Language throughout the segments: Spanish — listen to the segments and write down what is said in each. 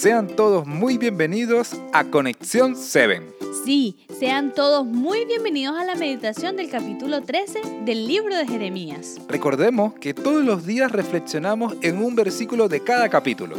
Sean todos muy bienvenidos a Conexión 7. Sí, sean todos muy bienvenidos a la meditación del capítulo 13 del libro de Jeremías. Recordemos que todos los días reflexionamos en un versículo de cada capítulo.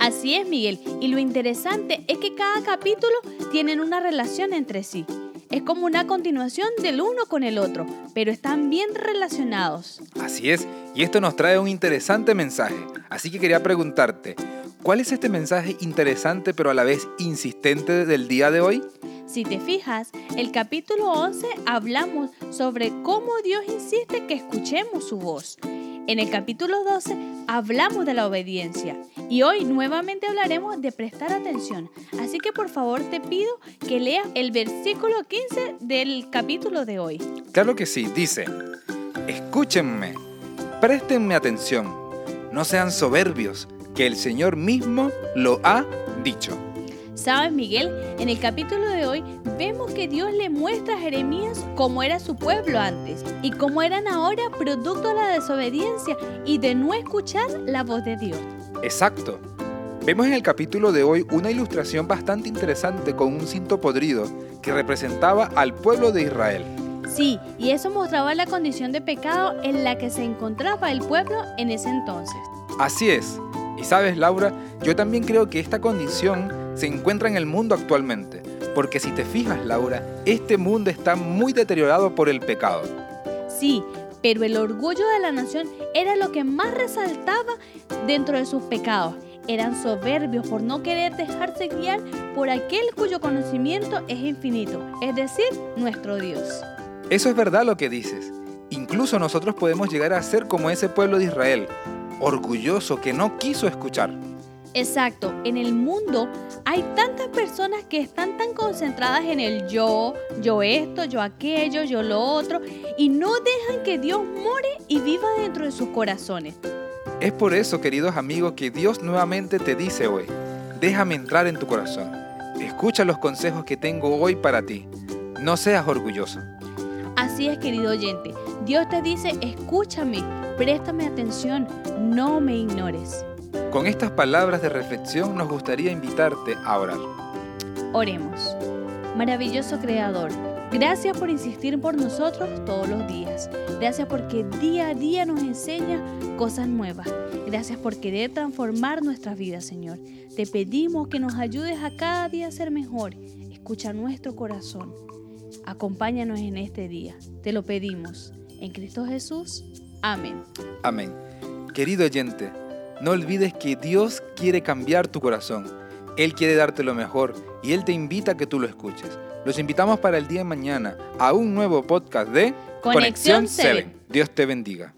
Así es, Miguel, y lo interesante es que cada capítulo tienen una relación entre sí. Es como una continuación del uno con el otro, pero están bien relacionados. Así es, y esto nos trae un interesante mensaje. Así que quería preguntarte, ¿cuál es este mensaje interesante pero a la vez insistente del día de hoy? Si te fijas, el capítulo 11 hablamos sobre cómo Dios insiste que escuchemos su voz. En el capítulo 12 hablamos de la obediencia y hoy nuevamente hablaremos de prestar atención. Así que por favor te pido que leas el versículo 15 del capítulo de hoy. Claro que sí, dice, escúchenme, préstenme atención, no sean soberbios, que el Señor mismo lo ha dicho. ¿Sabes, Miguel? En el capítulo de hoy vemos que Dios le muestra a Jeremías cómo era su pueblo antes y cómo eran ahora producto de la desobediencia y de no escuchar la voz de Dios. Exacto. Vemos en el capítulo de hoy una ilustración bastante interesante con un cinto podrido que representaba al pueblo de Israel. Sí, y eso mostraba la condición de pecado en la que se encontraba el pueblo en ese entonces. Así es. Y sabes, Laura, yo también creo que esta condición se encuentra en el mundo actualmente. Porque si te fijas, Laura, este mundo está muy deteriorado por el pecado. Sí, pero el orgullo de la nación era lo que más resaltaba dentro de sus pecados. Eran soberbios por no querer dejarse guiar por aquel cuyo conocimiento es infinito, es decir, nuestro Dios. Eso es verdad lo que dices. Incluso nosotros podemos llegar a ser como ese pueblo de Israel, orgulloso que no quiso escuchar. Exacto, en el mundo hay tantas personas que están tan concentradas en el yo, yo esto, yo aquello, yo lo otro, y no dejan que Dios more y viva dentro de sus corazones. Es por eso, queridos amigos, que Dios nuevamente te dice hoy, déjame entrar en tu corazón. Escucha los consejos que tengo hoy para ti. No seas orgulloso. Así es, querido oyente. Dios te dice, escúchame, préstame atención, no me ignores. Con estas palabras de reflexión nos gustaría invitarte a orar. Oremos. Maravilloso Creador, gracias por insistir por nosotros todos los días. Gracias porque día a día nos enseña cosas nuevas. Gracias por querer transformar nuestras vidas, Señor. Te pedimos que nos ayudes a cada día a ser mejor. Escucha nuestro corazón. Acompáñanos en este día. Te lo pedimos. En Cristo Jesús. Amén. Amén. Querido oyente, no olvides que Dios quiere cambiar tu corazón. Él quiere darte lo mejor y Él te invita a que tú lo escuches. Los invitamos para el día de mañana a un nuevo podcast de Conexión 7. Dios te bendiga.